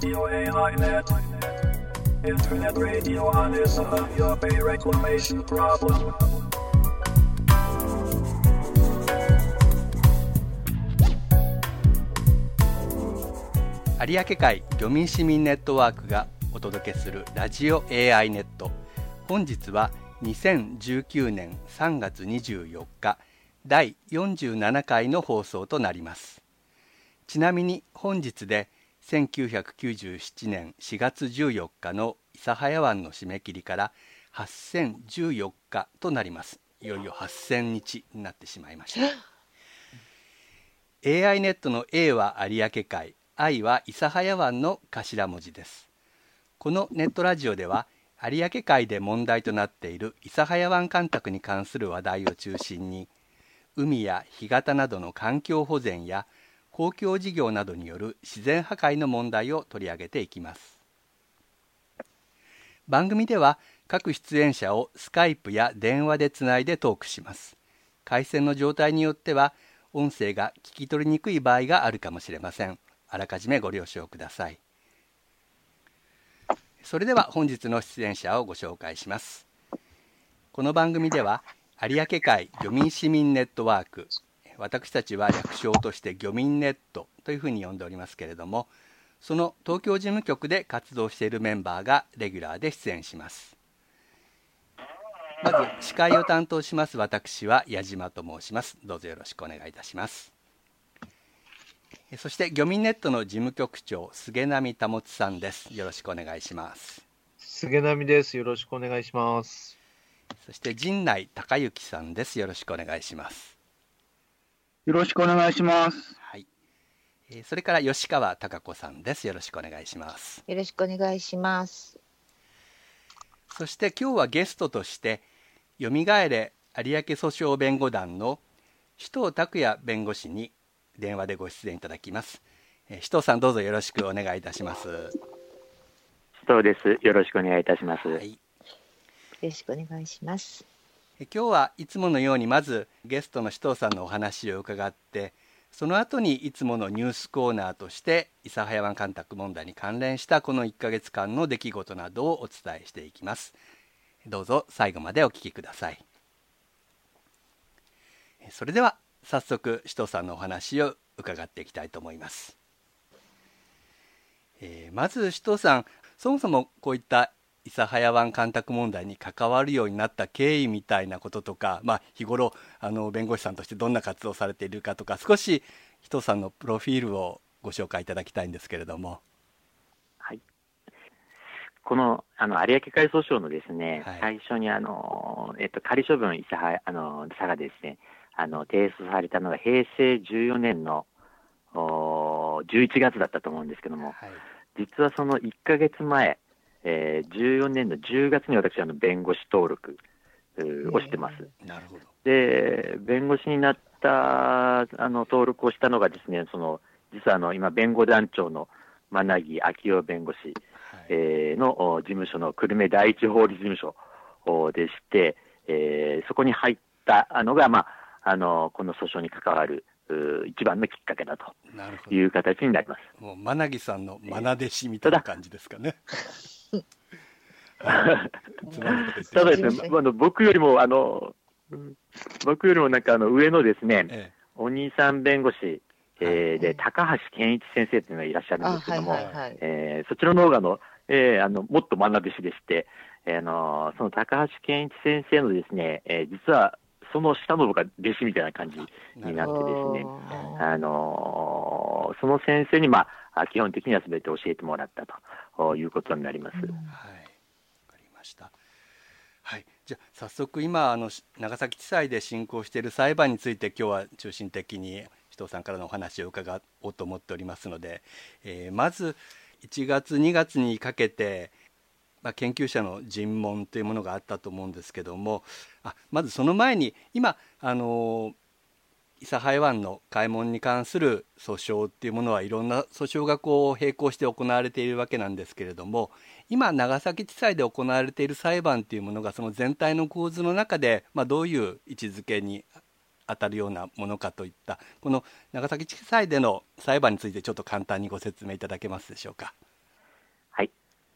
Radio AI Net. Internet radio on is a your pay reclamation problem. 有明海漁民市民ネットワークがお届けするラジオ AI ネット本日は2019年3月24日第47回の放送となりますちなみに本日で1997年4月14日の諫早湾の締め切りから8014日となります。いよいよ8000日になってしまいました。AI ネットの A は有明海 I は諫早湾の頭文字です。このネットラジオでは有明海で問題となっている諫早湾干拓に関する話題を中心に海や干潟などの環境保全や公共事業などによる自然破壊の問題を取り上げていきます。番組では各出演者をスカイプや電話でつないでトークします。回線の状態によっては音声が聞き取りにくい場合があるかもしれません。あらかじめご了承ください。それでは本日の出演者をご紹介します。この番組では有明海漁民市民ネットワーク私たちは略称として漁民ネットというふうに呼んでおりますけれどもその東京事務局で活動しているメンバーがレギュラーで出演します。まず司会を担当します私は矢島と申します。どうぞよろしくお願いいたします。そして漁民ネットの事務局長菅波保さんです。よろしくお願いします。菅波です。よろしくお願いします。そして陣内孝之さんです。よろしくお願いしますよろしくお願いします。はい。それから吉川貴子さんです。よろしくお願いします。よろしくお願いします。そして今日はゲストとしてよみがえれ有明訴訟弁護団の首藤拓也弁護士に電話でご出演いただきます。首藤さんどうぞよろしくお願いいたします。首藤です。よろしくお願いいたします、はい、よろしくお願いします今日はいつものようにまずゲストの首藤さんのお話を伺ってその後にいつものニュースコーナーとして諫早湾干拓問題に関連したこの1ヶ月間の出来事などをお伝えしていきます。どうぞ最後までお聞きください。それでは早速首藤さんのお話を伺っていきたいと思います、えー、まず首藤さんそもそもこういった諫早湾干拓問題に関わるようになった経緯みたいなこととか、まあ、日頃あの弁護士さんとしてどんな活動をされているかとか少し人さんのプロフィールをご紹介いただきたいんですけれども。はい、このあの有明海訴訟のですね、はい、最初にあの、えっと、仮処分諫早あの佐賀ですねあの提出されたのが平成14年のお11月だったと思うんですけども、はい、実はその1か月前えー、14年の10月に私あの弁護士登録をしてます。なるほどで弁護士になったあの登録をしたのがですねその実はあの今弁護団長の真凪昭夫弁護士、はい、えー、の事務所の久留米第一法律事務所でして、えー、そこに入ったのが、まあ、あのこの訴訟に関わる一番のきっかけだという形になります。もう真凪さんの愛弟子みたいな感じですかね。ただですね、あの僕よりも、あの、僕よりもなんかあの上のですね、ええ、お兄さん弁護士、えー、で、高橋健一先生というのがいらっしゃるんですけども、はいはいはい、えー、そちらの方があの、えー、あの、もっと学弟子でして、えー、あの、その高橋健一先生のですね、えー、実は、その下の部が弟子みたいな感じになってですね、あのその先生に、まあ、基本的にはすべて教えてもらったということになります。はい、わかりました。はい、じゃあ早速今あの長崎地裁で進行している裁判について今日は中心的に首藤さんからのお話を伺おうと思っておりますので、えー、まず1月2月にかけてまあ、研究者の尋問というものがあったと思うんですけどもあまずその前に今あの諫早湾の開門に関する訴訟っていうものはいろんな訴訟がこう並行して行われているわけなんですけれども今長崎地裁で行われている裁判っていうものがその全体の構図の中で、まあ、どういう位置づけに当たるようなものかといったこの長崎地裁での裁判についてちょっと簡単にご説明いただけますでしょうか。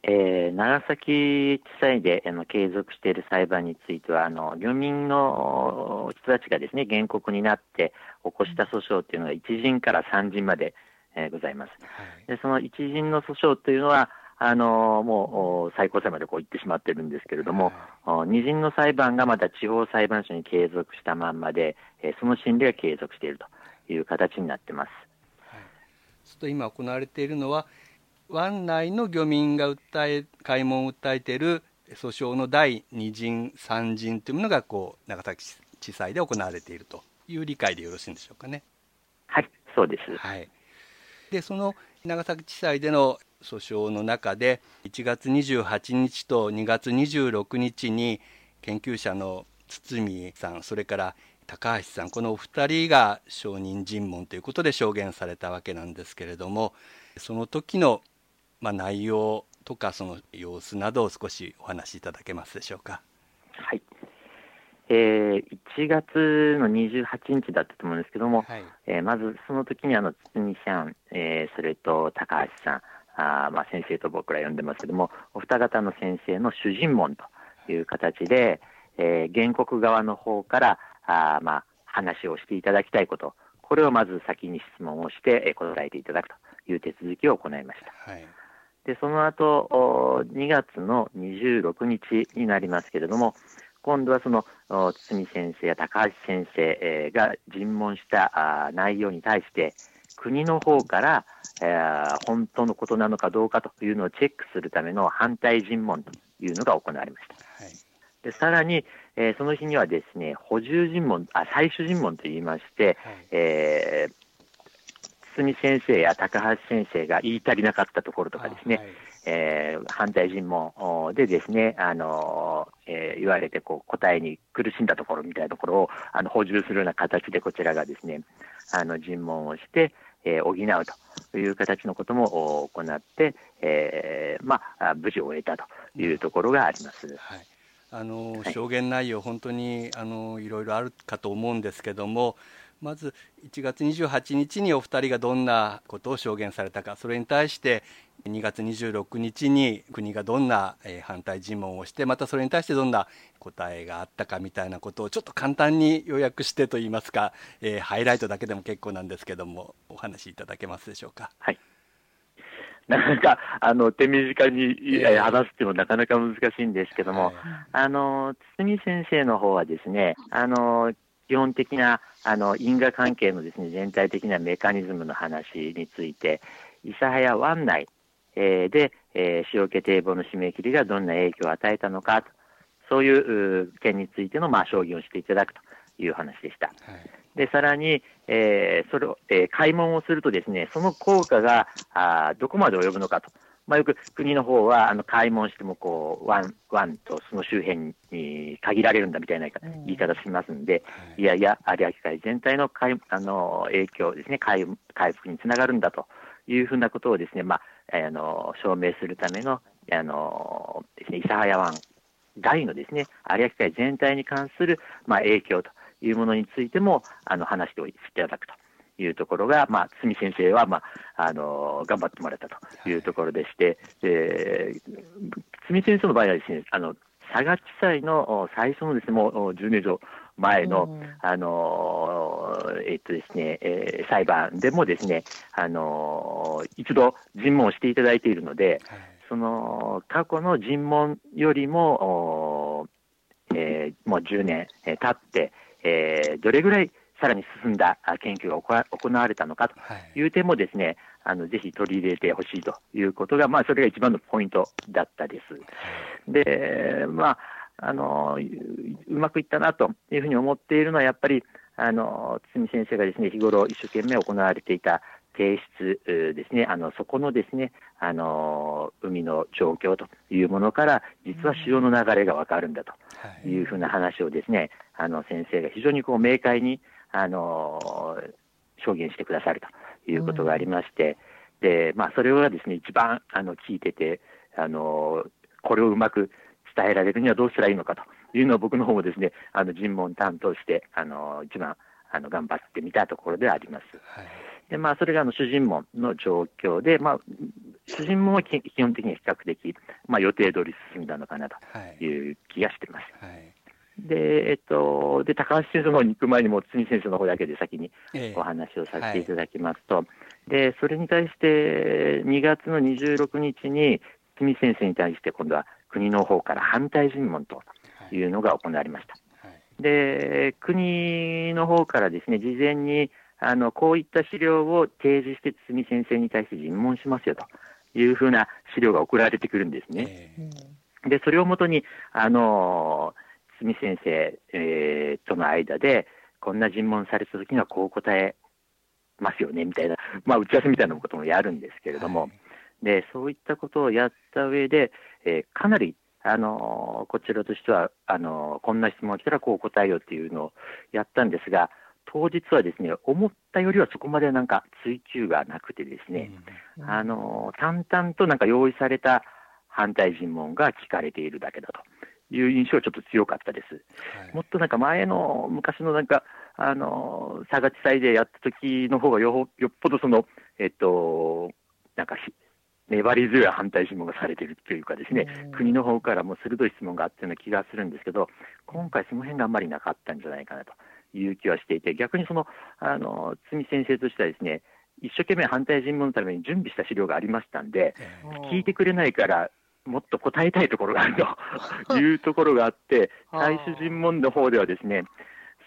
えー、長崎地裁であの継続している裁判については、あの漁民の人たちがですね原告になって起こした訴訟というのが1陣から3陣まで、えー、ございます。でその1陣の訴訟というのは、あのもう最高裁までこう行ってしまってるんですけれども、はい、二陣の裁判がまだ地方裁判所に継続したまんまで、えー、その審理が継続しているという形になってます。はい、と今行われているのは湾内の漁民が訴え開門を訴えている訴訟の第2陣3陣というものがこう長崎地裁で行われているという理解でよろしいんでしょうかね。はいそうです、はい、でその長崎地裁での訴訟の中で1月28日と2月26日に研究者の堤さんそれから高橋さんこのお二人が証人尋問ということで証言されたわけなんですけれどもその時の、まあ、内容とかその様子などを少しお話しいただけますでしょうか？はい、えー、1月の28日だったと思うんですけども、はい、えー、まずその時にあの堤さん、えー、それと高橋さんあまあ、先生と僕ら呼んでますけども、お二方の先生の主人問という形で、えー、原告側の方からあ、まあ、話をしていただきたいこと、これをまず先に質問をして、えー、答えていただくという手続きを行いました。はい、でその後2月の26日になりますけれども、今度はその堤先生や高橋先生、えー、が尋問したあ内容に対して、国の方から、えー、本当のことなのかどうかというのをチェックするための反対尋問というのが行われました。はい、でさらに、えー、その日にはですね補充尋問あ最終尋問といいまして、はい、えー堤先生や高橋先生が言い足りなかったところとかですね、はい、えー、反対尋問でですね、あのえー、言われてこう答えに苦しんだところみたいなところをあの補充するような形でこちらがですね、あの尋問をして、えー、補うという形のことも行って、えー、まあ、無事を終えたというところがあります。はい。あの証言内容、本当にあのいろいろあるかと思うんですけども、まず1月28日にお二人がどんなことを証言されたかそれに対して2月26日に国がどんな反対尋問をしてまたそれに対してどんな答えがあったかみたいなことをちょっと簡単に要約してといいますか、えー、ハイライトだけでも結構なんですけどもお話しいただけますでしょうか？はい。なかなかあの手短に話すっていうのはなかなか難しいんですけども、はい、あの堤先生の方はですね、あの基本的なあの因果関係のですね全体的なメカニズムの話について、諫早湾内、えー、で、えー、塩気堤防の締め切りがどんな影響を与えたのかと、そういう件についての、まあ、証言をしていただくという話でした。はい、でさらに、えー、それを、えー、開門をするとですね、その効果があどこまで及ぶのかと。まあ、よく国の方はあの開門してもこう湾湾とその周辺に限られるんだみたいな言い方しますんで、うん、いやいや、有明海全体のあの影響ですね回、回復につながるんだというふうなことをですね、まあ、あの証明するためのあのですね、諫早湾外のですね有明海全体に関する、まあ、影響というものについてもあの話していただくと。いうところが、まあ、堤先生は、まあ、あの頑張ってもらったというところでして、で堤先生の場合はですね、あの佐賀地裁の最初のですね、もう10年以上前の、うん、あの、えっとですね、えー、裁判でもですね、あの、一度尋問していただいているので、はい、その、過去の尋問よりも、えー、もう10年経って、えー、どれぐらいさらに進んだ研究が行われたのかとい。う点もですね、はい、あのぜひ取り入れてほしいということが、まあ、それが一番のポイントだったです。で、まあ、あのうまくいったなというふうに思っているのは、やっぱりあの堤先生がですね日頃一生懸命行われていた提出ですね、あのそこのですねあの海の状況というものから、実は潮の流れが分かるんだというふうな話をですね、あの先生が非常にこう明快にあの証言してくださるということがありまして、でまあ、それがですね一番あの聞いててあの、これをうまく伝えられるにはどうしたらいいのかというのを僕の方もですね、あの尋問担当して、あの一番あの頑張ってみたところであります。はい、でまあ、それがあの主人門の状況で、まあ、主人門は基本的には比較的、まあ、予定通り進んだのかなという気がしてます。はい、はいで、えっと、で、高橋先生の方に行く前にも、堤先生の方だけで先にお話をさせてい。ただきますと、ええはい、で、それに対して、2月の26日に、堤先生に対して、今度は国の方から反対尋問とい。うのが行われました。はい、で、国の方からですね、事前に、あの、こういった資料を提示して、堤先生に対して尋問しますよというふうな資料が送られてくるんですね。え、で、それをもとに、あの堤先生、えー、との間で、こんな尋問されたときにはこう答えますよねみたいな、まあ、打ち合わせみたいなこともやるんですけれども、はい、でそういったことをやった上で、えー、かなりあのこちらとしてはあのこんな質問来たらこう答えようっていうのをやったんですが、当日はですね思ったよりはそこまでなんか追及がなくて、ですね、うん、あの淡々となんか用意された反対尋問が聞かれているだけだと。いう印象はちょっと強かったです。はい、もっとなんか前の昔のなんか、あの、佐賀地裁でやった時の方がよよっぽどその、えっと、なんか粘り強い反対質問がされているというかですね、国の方からも鋭い質問があったような気がするんですけど、今回その辺があんまりなかったんじゃないかなと。いう気はしていて、逆にその、あの、堤先生としてはですね、一生懸命反対尋問のために準備した資料がありましたんで、聞いてくれないから、もっと答えたいところがあると いうところがあって、最終尋問の方ではですね、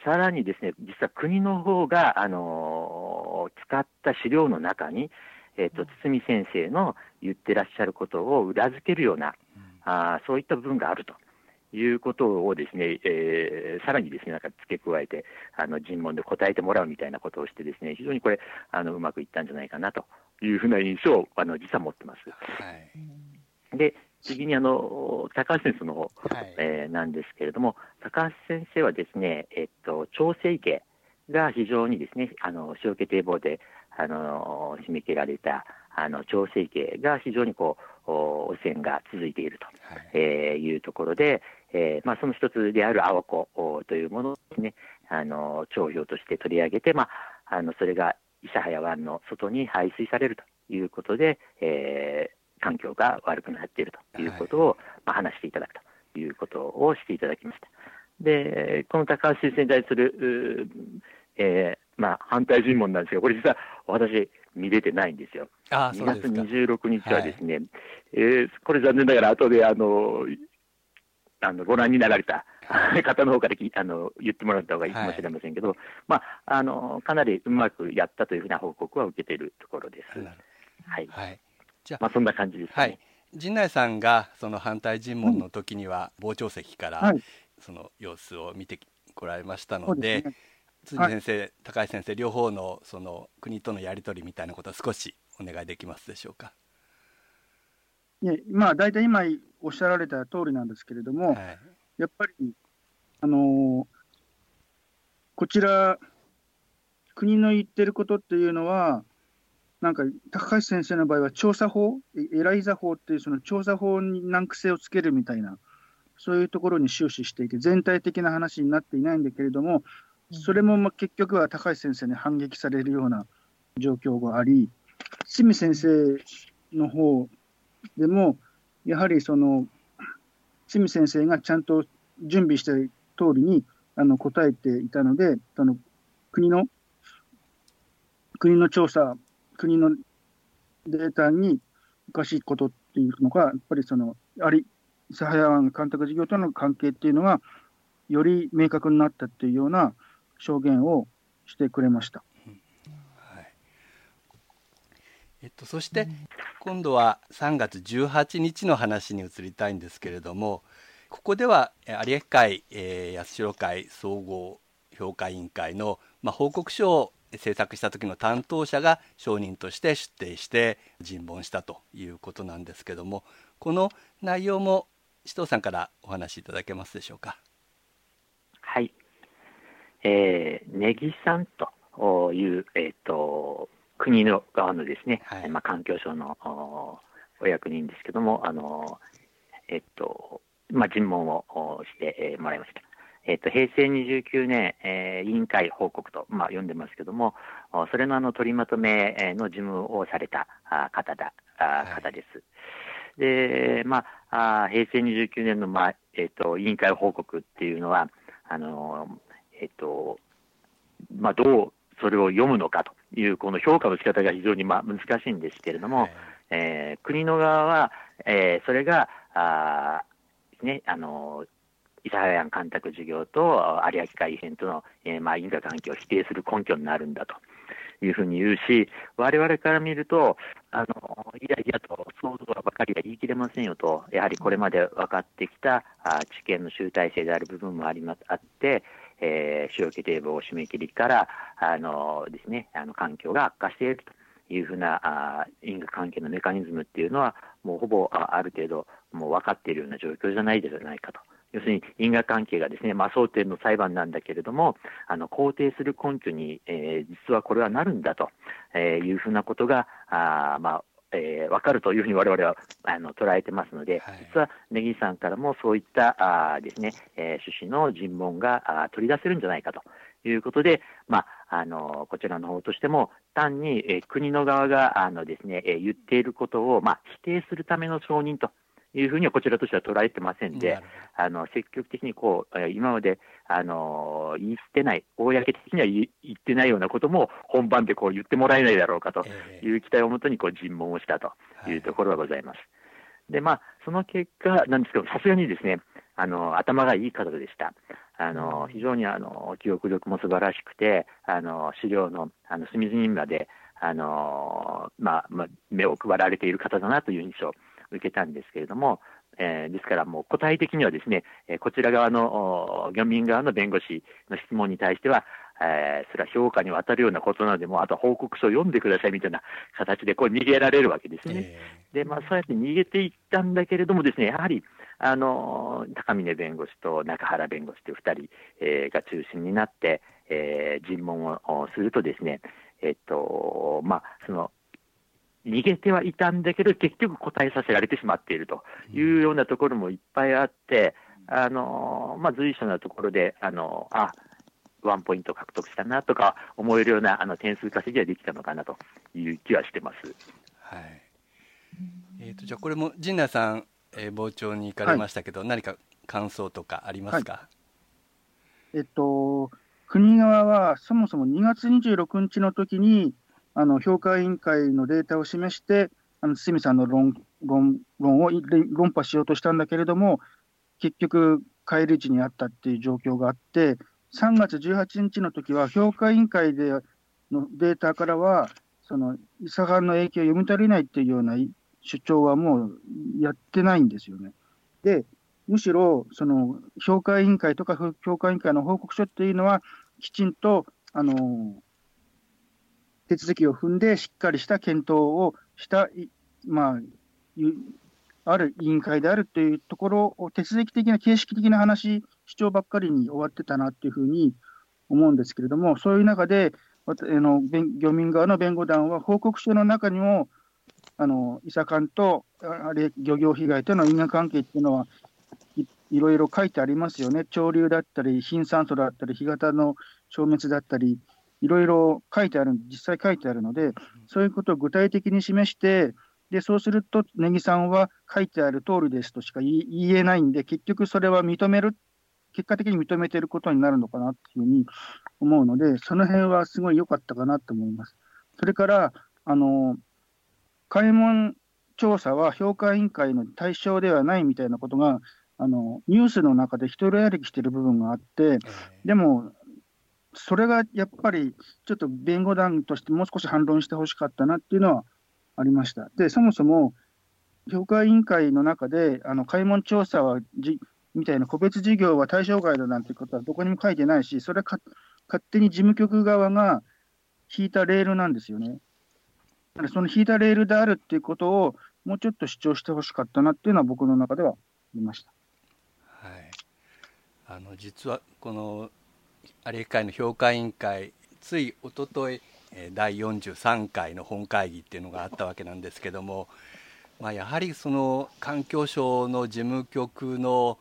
さらにですね、実は国の方が、あのー、使った資料の中に、えっ、ー、と、堤先生の言ってらっしゃることを裏付けるような、あそういった部分があるということをですね、えー、さらにですね、なんか付け加えて、あの、尋問で答えてもらうみたいなことをしてですね、非常にこれ、あの、うまくいったんじゃないかなというふうな印象を、あの、実は持ってます。はい。で、次にあの高橋先生の方、はい、えー、なんですけれども、高橋先生はですね、えっと、調整家が非常にですね、あの、小家堤防で、あの、締め切られた、あの、調整家が非常にこう、汚染が続いていると、はい、えー、いうところで、えー、まあ、その一つである青子というものをですね、あの、帳票として取り上げて、まあ、あの、それが諫早湾の外に排水されるということで、えー、環境が悪くなっているということを、まあ、話していただくということをしていただきました。で、この高橋先生に対する、えー、まあ、反対尋問なんですが、これ実は私、見れてないんですよ。あ2月26日はですね、はい、えー、これ残念ながら後で、あの、あのご覧になられた方の方からあの言ってもらった方がいいかもしれませんけど、はい、まあ、あのかなりうまくやったというふうな報告は受けているところです。はい、はいじゃあ、まあ、そんな感じです、ね、はい。陣内さんがその反対尋問の時には傍聴席からその様子を見てこられましたので、辻先生、はい、高橋先生両方のその国とのやり取りみたいなことを少しお願いできますでしょうか？ね、まあ大体今おっしゃられた通りなんですけれども、はい、やっぱりあのー、こちら国の言ってることっていうのはなんか高橋先生の場合は調査法、エライザ法っていうその調査法に難癖をつけるみたいな、そういうところに終始していて、全体的な話になっていないんだけれども、それもま結局は高橋先生に反撃されるような状況があり、清水先生の方でも、やはりその、清水先生がちゃんと準備した通りにあの答えていたので、あの国の国の調査国のデータにおかしいことっていうのが、やっぱりその、あり、サハヤ湾干拓事業との関係っていうのが、より明確になったっていうような証言をしてくれました。はいえっと、そして、今度は3月18日の話に移りたいんですけれども、ここでは有明海、えー、八代海総合評価委員会の、まあ、報告書を制作した時の担当者が証人として出廷して尋問したということなんですけどもこの内容も紫藤さんからお話しいただけますでしょうか？はい、えー、根木さんという、えーと、国の側のですね、はい、まあ、環境省のお役人ですけども、あのえっ、ー、とまあ、尋問をしてもらいました。えっと、平成29年、えー、委員会報告と、まあ、読んでますけども、それのあの取りまとめの事務をされた方だ、方です。で、まあ、平成29年の、まあ、えっと、委員会報告っていうのは、あの、えっと、まあ、どうそれを読むのかという、この評価の仕方が非常にまあ難しいんですけれども、はい、えー、国の側は、えー、それが、あね、あの、諫早湾干拓事業と有明海変との、えー、まあ、因果関係を否定する根拠になるんだというふうに言うし、我々から見ると、あのいやいやと、そうとばかりは言い切れませんよと、やはりこれまで分かってきたあ知見の集大成である部分もありまあって、えー、使用決定簿締め切りから、あのですね、あの環境が悪化しているというふうなあ因果関係のメカニズムっていうのは、もうほぼあある程度、もう分かっているような状況じゃないではないかと。要するに因果関係がですね、まあ、争点の裁判なんだけれども、あの肯定する根拠に、えー、実はこれはなるんだと、えー、いうふうなことが、あまあ、えー、分かるというふうに我々はあの捉えてますので、はい、実は根岸さんからもそういったあですね、えー、趣旨の尋問があ取り出せるんじゃないかということで、まあ、あのこちらの方としても、単に、えー、国の側があのですね、えー、言っていることを、まあ、否定するための承認というふうにはこちらとしては捉えてませんで、あの積極的にこう今まであの言ってない、公的には言ってないようなことも本番でこう言ってもらえないだろうかという期待をもとにこう尋問をしたというところがございます。で、まあ、その結果なんですけど、さすがにですね、あの、頭がいい方でした。あの、非常にあの、記憶力も素晴らしくて、あの、資料の、あの、隅々まで、あの、まあ、まあ、目を配られている方だなという印象受けたんですけれども、えー、ですからもう具体的にはですね、えこちら側の、漁民側の弁護士の質問に対しては、えー、それは評価に渡るようなことなので、もあと報告書を読んでくださいみたいな形でこう逃げられるわけですね。えー、で、まあ、そうやって逃げていったんだけれどもですね、やはり、あの、高峰弁護士と中原弁護士という2人、えー、が中心になって、えー、尋問をするとですね、えっと、まあ、その、逃げてはいたんだけど、結局答えさせられてしまっているというようなところもいっぱいあって、あのまあ、随所なところで、あのあワンポイント獲得したなとか思えるようなあの点数稼ぎはできたのかなという気はしてます。はい。えーと、じゃあ、これも陣内さん、えー、傍聴に行かれましたけど、はい、何か感想とかありますか、はい、えっと、国側はそもそも2月26日の時に、あの評価委員会のデータを示して、あの堤さんの論論論を論破しようとしたんだけれども、結局、返り討ちにあったっていう状況があって、3月18日の時は、評価委員会でのデータからは、その伊佐藩の影響を読み足りないっていうような主張はもうやってないんですよね。で、むしろ、その評価委員会とか評価委員会の報告書っていうのは、きちんと、あの手続きを踏んで、しっかりした検討をした、まあ、ある委員会であるというところを、手続き的な、形式的な話、主張ばっかりに終わってたなっていうふうに思うんですけれども、そういう中で、あの漁民側の弁護団は、報告書の中にも、あの伊佐館とあれ漁業被害との因果関係っていうのはいいろいろ書いてありますよね、潮流だったり、貧酸素だったり、干潟の消滅だったり、いろいろ書いてある、実際書いてあるので、そういうことを具体的に示して、でそうすると、根木さんは書いてある通りですとしか言えないんで、結局それは認める、結果的に認めていることになるのかなっていうふうに思うので、その辺はすごい良かったかなと思います。それから、あの、開門調査は評価委員会の対象ではないみたいなことが、あのニュースの中で一人歩きしている部分があって、でも、それがやっぱりちょっと弁護団としてもう少し反論してほしかったなっていうのはありました。で、そもそも評価委員会の中で、あの開門調査はじみたいな個別事業は対象外だなんてことはどこにも書いてないし、それは勝手に事務局側が引いたレールなんですよね。だからその引いたレールであるっていうことをもうちょっと主張してほしかったなっていうのは僕の中ではありました。はい、あの実はこの有明海の評価委員会ついおととい第43回の本会議っていうのがあったわけなんですけども、まあ、やはりその環境省の事務局の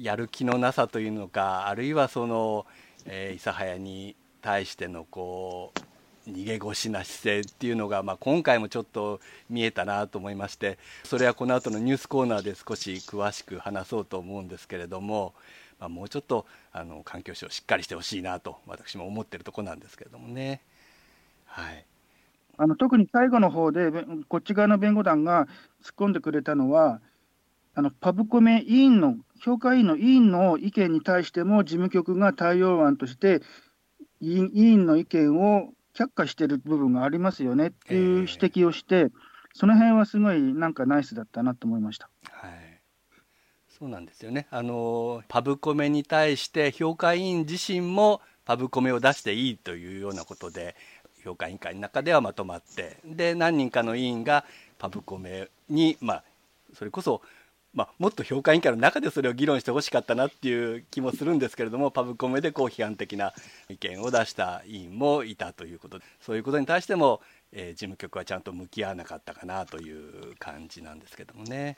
やる気のなさというのかあるいはその、えー、諫早に対してのこう逃げ腰な姿勢っていうのが、まあ、今回もちょっと見えたなと思いましてそれはこの後のニュースコーナーで少し詳しく話そうと思うんですけれども、まあ、もうちょっとあの環境省しっかりしてほしいなと私も思ってるとこなんですけれどもね。はい、あの特に最後の方でこっち側の弁護団が突っ込んでくれたのはあのパブコメ委員の評価委員の委員の意見に対しても事務局が対応案として委員の意見を却下している部分がありますよねっていう指摘をして、えー、その辺はすごいなんかナイスだったなと思いました。そうなんですよねあのパブコメに対して評価委員自身もパブコメを出していいというようなことで評価委員会の中ではまとまってで何人かの委員がパブコメにまあそれこそまあ、もっと評価委員会の中でそれを議論してほしかったなっていう気もするんですけれどもパブコメでこう批判的な意見を出した委員もいたということでそういうことに対しても、えー、事務局はちゃんと向き合わなかったかなという感じなんですけどもね。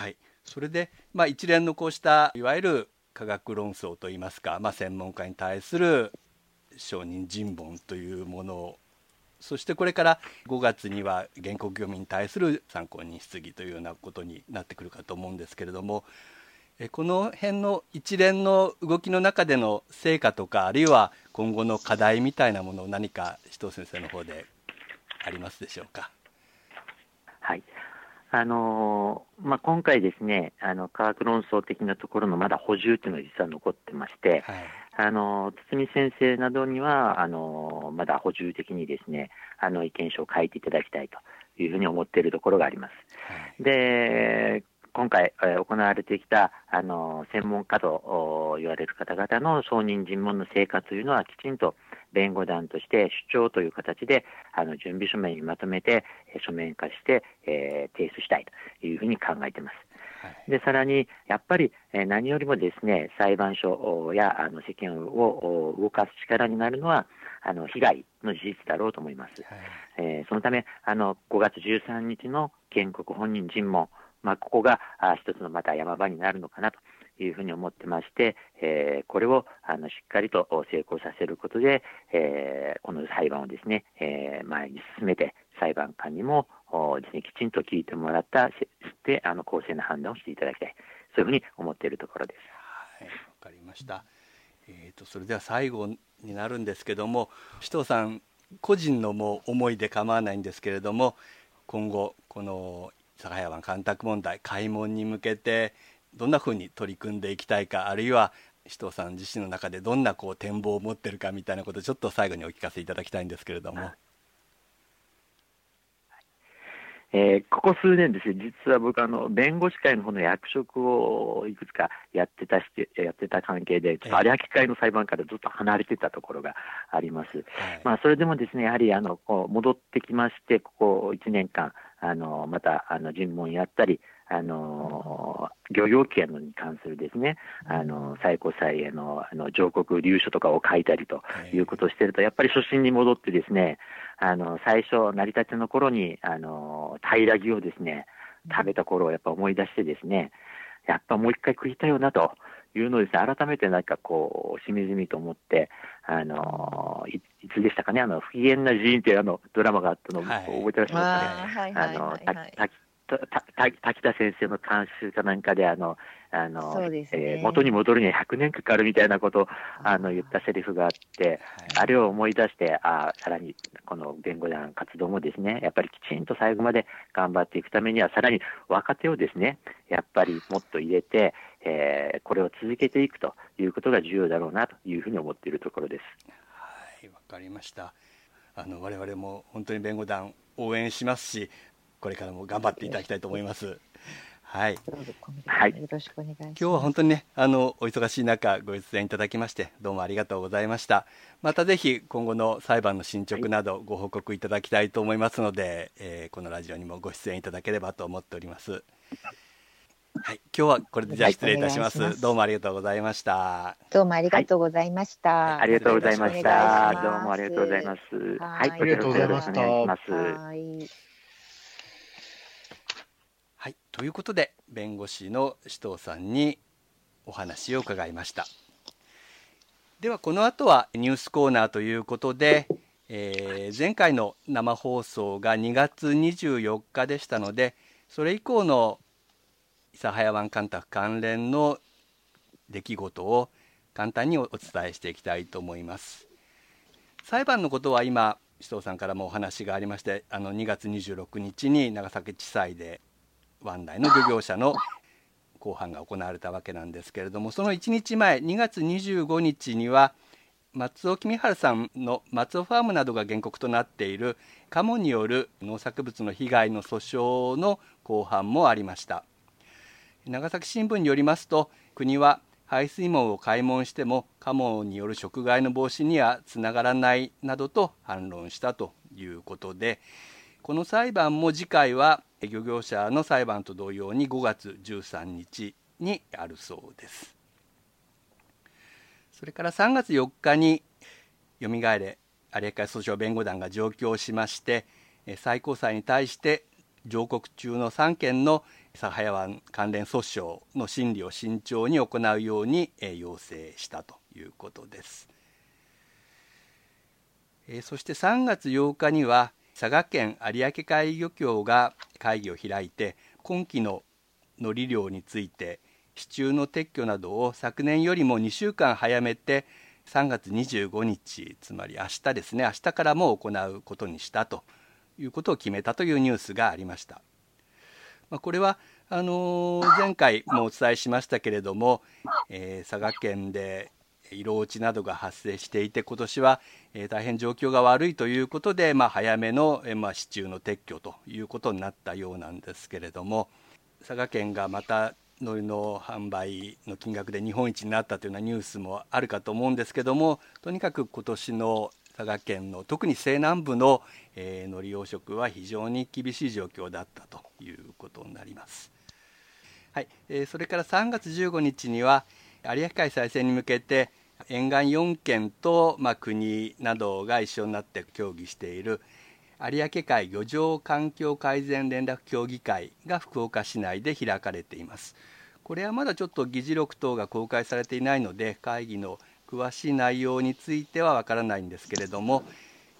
はい、それで、まあ、一連のこうしたいわゆる科学論争といいますか、まあ、専門家に対する証人尋問というものをそしてこれから5月には原告業務に対する参考人質疑というようなことになってくるかと思うんですけれどもこの辺の一連の動きの中での成果とかあるいは今後の課題みたいなものを何か紫藤先生の方でありますでしょうか？はいあのまあ、今回ですね、あの科学論争的なところのまだ補充というのが実は残ってまして、はい、あの堤先生などにはあのまだ補充的にですねあの意見書を書いていただきたいというふうに思っているところがあります。はい、で今回、えー、行われてきたあの専門家と言われる方々の証人尋問の成果というのはきちんと弁護団として主張という形であの準備書面にまとめて書面化して、えー、提出したいというふうに考えています。でさらに、やっぱり、え何よりもですね裁判所やあの世間を動かす力になるのは、あの被害の事実だろうと思います。はい、えー、そのためあの、5月13日の原告本人尋問、まあ、ここがあ一つのまた山場になるのかなというふうに思ってまして、えー、これをあのしっかりと成功させることで、えー、この裁判をですね、えー、前に進めて、裁判官にもですね、きちんと聞いてもらった、で、あの、公正な判断をしていただきたい。そういうふうに思っているところです。はい、わかりました。えっ、ー、と、それでは最後になるんですけども、首藤さん、個人のもう思いで構わないんですけれども、今後、この佐賀湾干拓問題、開門に向けて、どんなふうに取り組んでいきたいか、あるいは、首藤さん自身の中でどんなこう展望を持ってるかみたいなことをちょっと最後にお聞かせいただきたいんですけれども。えー、ここ数年ですね、実は僕あの、弁護士会の方の役職をいくつかやってたしやってた関係で、ちょっと有明会の裁判からずっと離れてたところがあります。はい、まあ、それでもですね、やはりあのこう戻ってきまして、ここ1年間、あのまたあの尋問やったり、あの漁業権に関するですね、あの最高裁へのあの上告、留書とかを書いたりということをしていると、やっぱり初心に戻ってですね、あの最初、成り立ちの頃にあの平らぎをですね食べた頃をやっぱ思い出してですね、やっぱもう一回食いたいよなと。いうのをですね、改めてなんかこう、しみじみと思って、あのいいつでしたかね、あの不機嫌な寺院というあのドラマがあったのを覚えてらっしゃいますかね。あの滝田先生の監修かなんかで、あの、あの、ねえー、元に戻るには100年かかるみたいなことを、あの、言ったセリフがあって、はい、あれを思い出して、あさらに、この弁護団活動もですね、やっぱりきちんと最後まで頑張っていくためには、さらに若手をですね、やっぱりもっと入れて、えー、これを続けていくということが重要だろうなというふうに思っているところです。はい、わかりました。あの我々も本当に弁護団応援しますしこれからも頑張っていただきたいと思います。はい。はい。よろしくお願いします。今日は本当にね、あの、お忙しい中、ご出演いただきまして、どうもありがとうございました。またぜひ、今後の裁判の進捗など、ご報告いただきたいと思いますので、はい、えー、このラジオにもご出演いただければと思っております。はい、今日はこれでじゃ失礼いたします。はい、ますどうもありがとうございました。どうもありがとうございました。はい、ありがとうございました。どうもありがとうございます。はい、ありがとうございました。とということで弁護士の首藤さんにお話を伺いました。ではこの後はニュースコーナーということで、えー、前回の生放送が2月24日でしたのでそれ以降の諫早湾干拓関連の出来事を簡単にお伝えしていきたいと思います。裁判のことは今首藤さんからもお話がありましてあの2月26日に長崎地裁で湾内の漁業者の公判が行われたわけなんですけれどもその1日前2月25日には松尾公治さんの松尾ファームなどが原告となっているカモによる農作物の被害の訴訟の公判もありました。長崎新聞によりますと国は排水門を開門してもカモによる食害の防止にはつながらないなどと反論したということでこの裁判も次回は漁業者の裁判と同様に5月13日にあるそうですそれから3月4日によみがえれ有明海訴訟弁護団が上京しまして最高裁に対して上告中の3件のサハヤ湾関連訴訟の審理を慎重に行うように要請したということです。そして3月8日には佐賀県有明海漁協が会議を開いて今期ののり漁について支柱の撤去などを昨年よりも2週間早めて3月25日つまり明日ですね明日からも行うことにしたということを決めたというニュースがありました。まあ、これはあのー、前回もお伝えしましたけれども、えー、佐賀県で色落ちなどが発生していて今年は、えー、大変状況が悪いということで、まあ、早めの、えー、まあ、支柱の撤去ということになったようなんですけれども佐賀県がまたのりの販売の金額で日本一になったというようなニュースもあるかと思うんですけどもとにかく今年の佐賀県の特に西南部の、えー、海苔養殖は非常に厳しい状況だったということになります。はいえー、それから3月15日には有明海再生に向けて沿岸4県と、まあ、国などが一緒になって協議している有明海漁場環境改善連絡協議会が福岡市内で開かれています。これはまだちょっと議事録等が公開されていないので会議の詳しい内容についてはわからないんですけれども、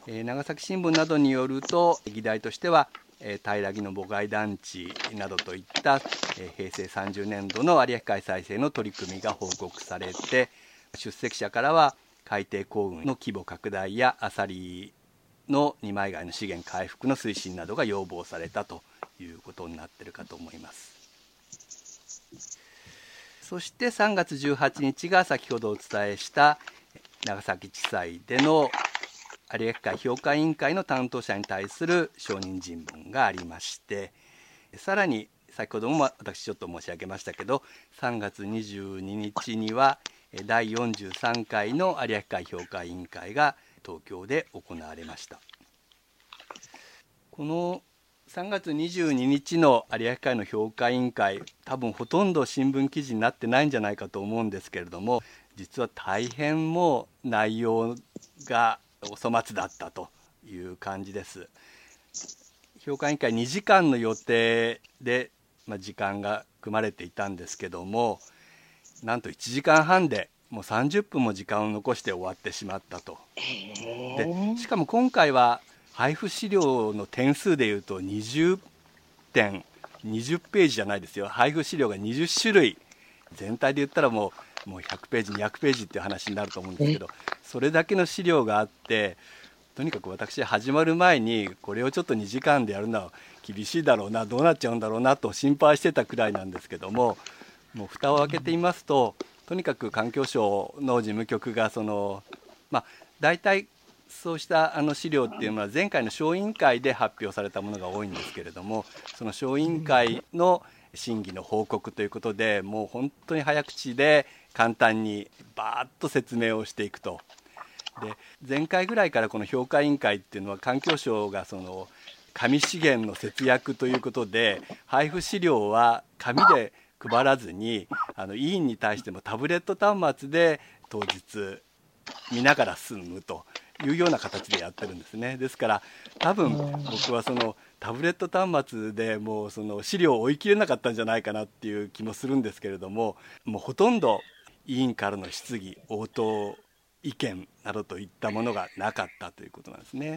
えー、長崎新聞などによると議題としては、えー、平木の母外団地などといった、えー、平成30年度の有明海再生の取り組みが報告されて出席者からは海底幸運の規模拡大やアサリの二枚貝の資源回復の推進などが要望されたということになってるかと思います。そして3月18日が先ほどお伝えした長崎地裁での有明海評価委員会の担当者に対する証人尋問がありましてさらに先ほども私ちょっと申し上げましたけど3月22日には第43回の有明海評価委員会が東京で行われました。この3月22日の有明海の評価委員会多分ほとんど新聞記事になってないんじゃないかと思うんですけれども実は大変もう内容がお粗末だったという感じです。評価委員会2時間の予定で、まあ、時間が組まれていたんですけどもなんと1時間半でもう30分も時間を残して終わってしまったと。でしかも今回は配布資料の点数でいうと20点20ページじゃないですよ。配布資料が20種類。全体で言ったらもうもう100ページ200ページっていう話になると思うんですけどそれだけの資料があってとにかく私始まる前にこれをちょっと2時間でやるのは厳しいだろうなどうなっちゃうんだろうなと心配してたくらいなんですけどももう蓋を開けてみますととにかく環境省の事務局がそのまあ大体そうしたあの資料っていうのは前回の小委員会で発表されたものが多いんですけれどもその小委員会の審議の報告ということでもう本当に早口で簡単にバーッと説明をしていくと。で前回ぐらいからこの評価委員会っていうのは環境省がその紙資源の節約ということで配布資料は紙で配らずにあの委員に対してもタブレット端末で当日見ながら進むというような形でやってるんですね。ですから多分僕はそのタブレット端末でもうその資料を追い切れなかったんじゃないかなっていう気もするんですけれどももうほとんど委員からの質疑応答意見などといったものがなかったということなんですね。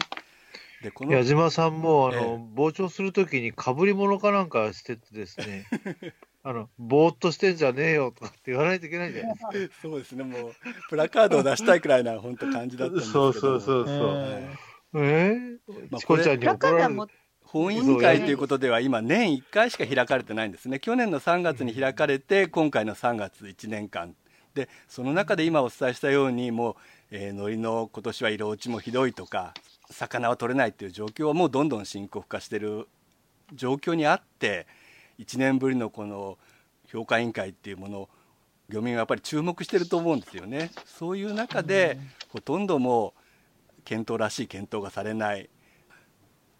でこの矢島さんもあの、ええ、傍聴するときにかぶり物かなんかしててですね あのぼーっとしてんじゃねえよとかって言わないといけないじゃないですか。そうですねもうプラカードを出したいくらいな本当感じだったんですけどそうそうそうそう。えー、えー、まあ、これちゃんに怒られる。本委員会ということでは今年1回しか開かれてないんですね去年の3月に開かれて今回の3月1年間でその中で今お伝えしたようにもう、えー、海苔の今年は色落ちもひどいとか魚は取れないっていう状況はもうどんどん深刻化してる状況にあって1年ぶりのこの評価委員会っていうものを漁民はやっぱり注目してると思うんですよね。そういう中で、ほとんどもう検討らしい検討がされない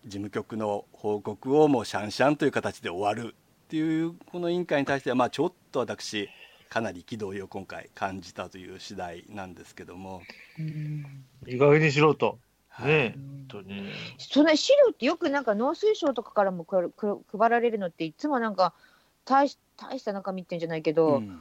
事務局の報告をもうシャンシャンという形で終わるっていうこの委員会に対してはまあちょっと私かなり憤りを今回感じたという次第なんですけども。意外にしろと。ね、本当に。その資料ってよくなんか農水省とかからもくく配られるのっていつもなんか大し大した中身ってんじゃないけど、うん、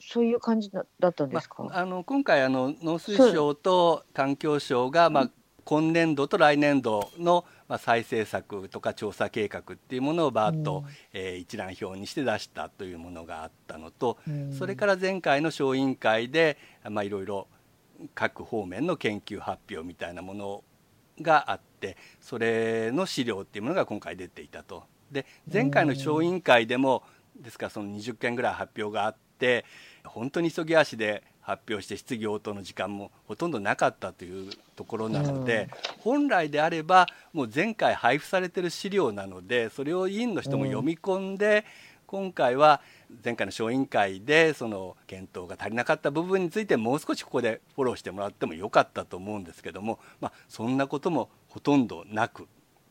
そういう感じだったんですか、まあ、あの今回あの農水省と環境省が、まあ、今年度と来年度の、まあ、再生策とか調査計画っていうものをバーッと、うん、えー、一覧表にして出したというものがあったのと、うん、それから前回の小委員会で、まあ、いろいろ各方面の研究発表みたいなものがあってそれの資料っていうものが今回出ていたと。で前回の小委員会でもですからその20件ぐらい発表があって本当に急ぎ足で発表して質疑応答の時間もほとんどなかったというところなので、本来であればもう前回配布されてる資料なのでそれを委員の人も読み込んで、今回は前回の小委員会でその検討が足りなかった部分についてもう少しここでフォローしてもらってもよかったと思うんですけども、まあ、そんなこともほとんどなく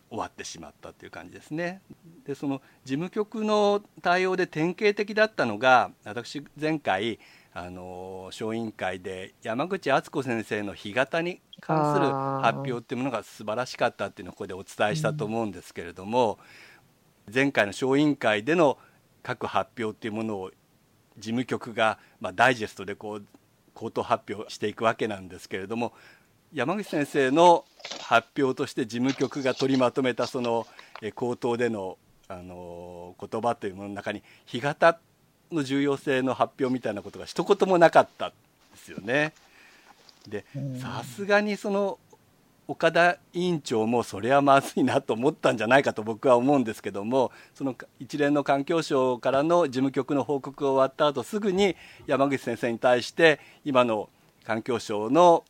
終わってしまったという感じですね。でその事務局の対応で典型的だったのが私前回あの小委員会で山口敦子先生の干潟に関する発表っていうものが素晴らしかったっていうのをここでお伝えしたと思うんですけれども、前回の小委員会での各発表っていうものを事務局が、まあ、ダイジェストでこう口頭発表していくわけなんですけれども山口先生の発表として事務局が取りまとめたその口頭でのあの言葉というものの中に干潟の重要性の発表みたいなことが一言もなかったんですよね。でさすがにその岡田委員長もそれはまずいなと思ったんじゃないかと僕は思うんですけどもその一連の環境省からの事務局の報告が終わった後すぐに山口先生に対して今の環境省の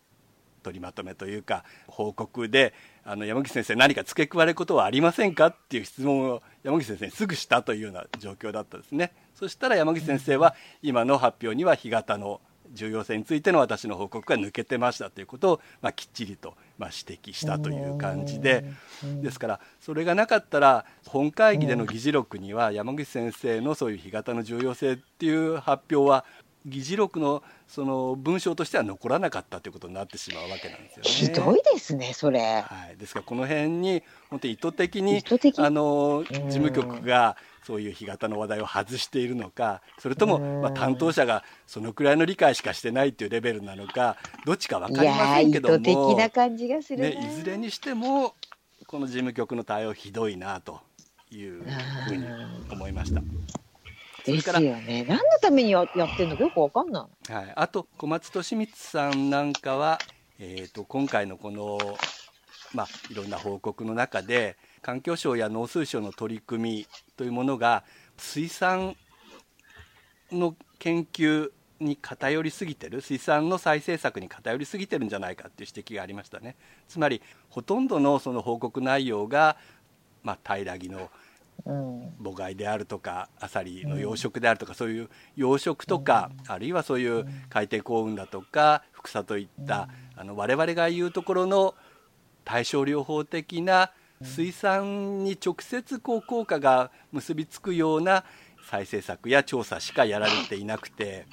取りまとめというか報告であの山口先生何か付け加えることはありませんかっていう質問を山口先生にすぐしたというような状況だったですね。そしたら山口先生は今の発表には干潟の重要性についての私の報告が抜けてましたということを、まあ、きっちりと、まあ、指摘したという感じでですからそれがなかったら本会議での議事録には山口先生のそういう干潟の重要性っていう発表は議事録のその文章としては残らなかったということになってしまうわけなんですよね。ひどいですね、それ。はい、ですからこの辺に本当に意図的にあの事務局がそういう干潟の話題を外しているのかそれとも、まあ、担当者がそのくらいの理解しかしてないっていうレベルなのかどっちか分かりませんけども意図的な感じがする、ね、いずれにしてもこの事務局の対応ひどいなというふうに思いました。ですよね。何のためにややってるのかよくわかんない。はい。あと小松利光さんなんかは、えっ、ー、と今回のこのまあいろんな報告の中で環境省や農水省の取り組みというものが水産の研究に偏りすぎてる水産の再生策に偏りすぎてるんじゃないかっていう指摘がありましたねつまりほとんどのその報告内容が、まあ、平らぎの母貝であるとかアサリの養殖であるとか、そういう養殖とか、あるいはそういう海底幸運だとか副作といった、あの我々が言うところの対症療法的な水産に直接こう効果が結びつくような再生策や調査しかやられていなくて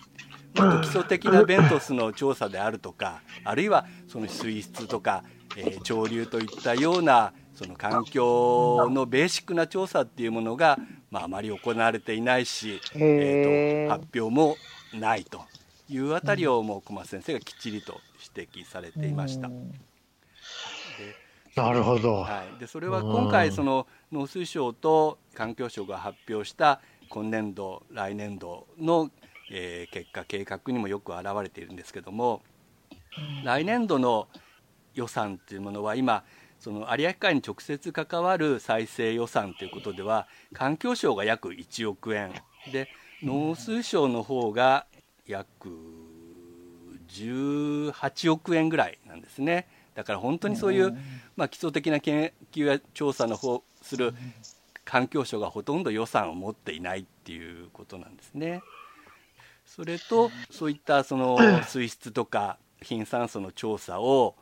基礎的なベントスの調査であるとかあるいはその水質とか、えー、潮流といったようなその環境のベーシックな調査っていうものが、まあ、あまり行われていないし、えーと、発表もないというあたりをもう小松先生がきっちりと指摘されていました。なるほど、はい、でそれは今回その農水省と環境省が発表した今年度来年度の、えー、結果計画にもよく表れているんですけども来年度の予算っていうものは今その有明海に直接関わる再生予算ということでは環境省が約1億円。で農水省の方が約18億円ぐらいなんですね。だから本当にそういう、まあ、基礎的な研究や調査の方する環境省がほとんど予算を持っていないっていうことなんですね。それとそういったその水質とか貧酸素の調査を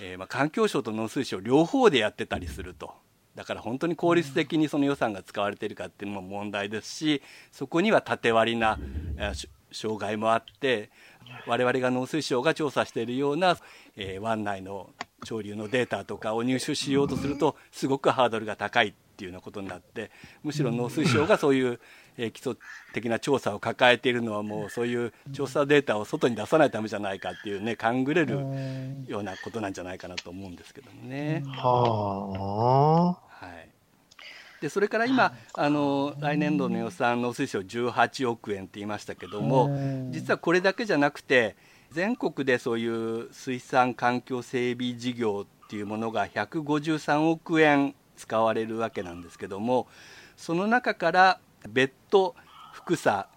えー、まあ、環境省と農水省両方でやってたりすると。だから本当に効率的にその予算が使われているかっていうのも問題ですしそこには縦割りな、障害もあって我々が農水省が調査しているような、えー、湾内の潮流のデータとかを入手しようとするとすごくハードルが高い。っていうようなことになってむしろ農水省がそういうえ基礎的な調査を抱えているのはもうそういう調査データを外に出さないためじゃないかっていうね勘ぐれるようなことなんじゃないかなと思うんですけどもね。はあ、はい。でそれから今あの来年度の予算農水省18億円って言いましたけども実はこれだけじゃなくて全国でそういう水産環境整備事業っていうものが153億円使われるわけなんですけどもその中から別途福さ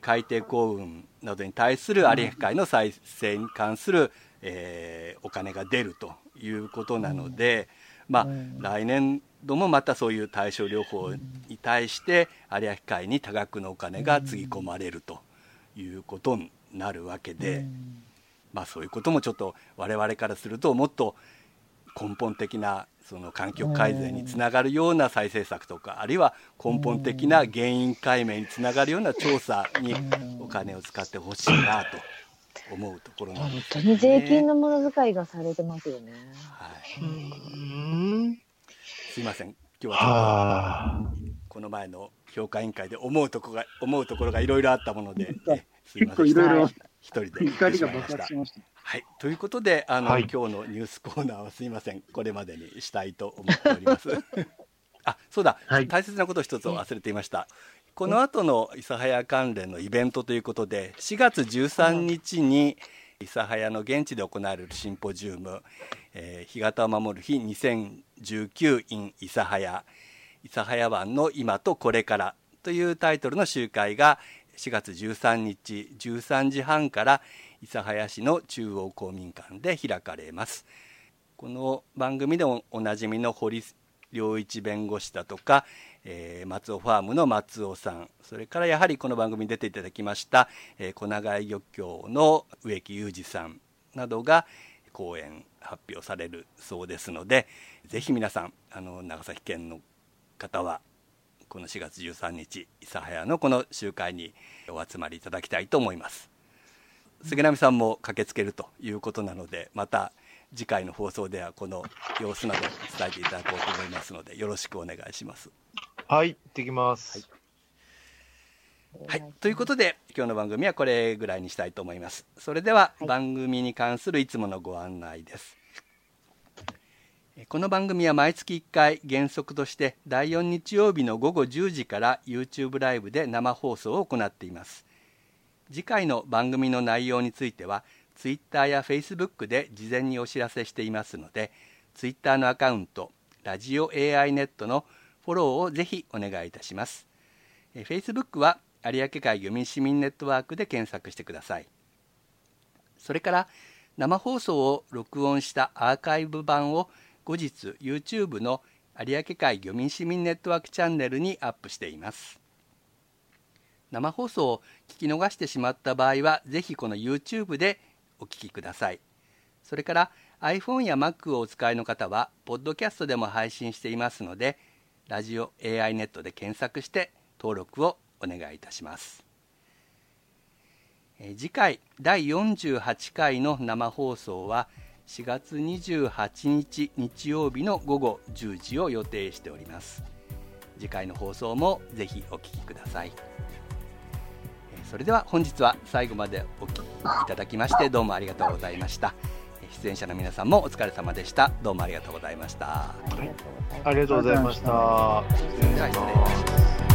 海底幸運などに対する有明海の再生に関する、えー、お金が出るということなので、まあ、来年度もまたそういう対症療法に対して有明海に多額のお金がつぎ込まれるということになるわけで、まあ、そういうこともちょっと我々からするともっと根本的なその環境改善につながるような再生策とかあるいは根本的な原因解明につながるような調査にお金を使ってほしいなと思うところなんです、ね、本当に税金のもの遣いがされてますよね。はい、すいません今日はこの前の評価委員会で思うところが思うところがいろいろあったもので、すいません。一人で怒りが爆発しました。はい、ということで、あの、はい、今日のニュースコーナーはすみません、これまでにしたいと思っております。あ、そうだ、はい、大切なこと一つを忘れていました。この後の諫早関連のイベントということで、4月13日に諫早の現地で行われるシンポジウム、えー、干潟を守る日2019 in 諫早、諫早湾の今とこれからというタイトルの集会が4月13日13時半から諫早市の中央公民館で開かれます。この番組でおなじみの堀良一弁護士だとか、えー、松尾ファームの松尾さんそれからやはりこの番組に出ていただきました、えー、小長井漁協の植木裕二さんなどが講演発表されるそうですのでぜひ皆さんあの長崎県の方はこの4月13日諫早のこの集会にお集まりいただきたいと思います。杉並さんも駆けつけるということなのでまた次回の放送ではこの様子など伝えていただこうと思いますのでよろしくお願いします。はい、行ってきます。はい、はい、ということで今日の番組はこれぐらいにしたいと思います。それでは、番組に関するいつものご案内です。この番組は毎月1回原則として第4日曜日の午後10時から YouTube ライブで生放送を行っています。次回の番組の内容については Twitter や Facebook で事前にお知らせしていますので Twitter のアカウントラジオ AI ネットのフォローをぜひお願いいたします。Facebook は有明海漁民市民ネットワークで検索してください。それから生放送を録音したアーカイブ版を後日 YouTube の有明海漁民市民ネットワークチャンネルにアップしています。生放送を聞き逃してしまった場合は、ぜひこの YouTube でお聞きください。それから iPhone や Mac をお使いの方は、ポッドキャストでも配信していますので、ラジオ AI ネットで検索して登録をお願いいたします。次回第48回の生放送は4月28日日曜日の午後10時を予定しております次回の放送もぜひお聞きくださいそれでは本日は最後までお聞きいただきましてどうもありがとうございました。出演者の皆さんもお疲れ様でした。どうもありがとうございました。ありがとうございました、では失礼いた。します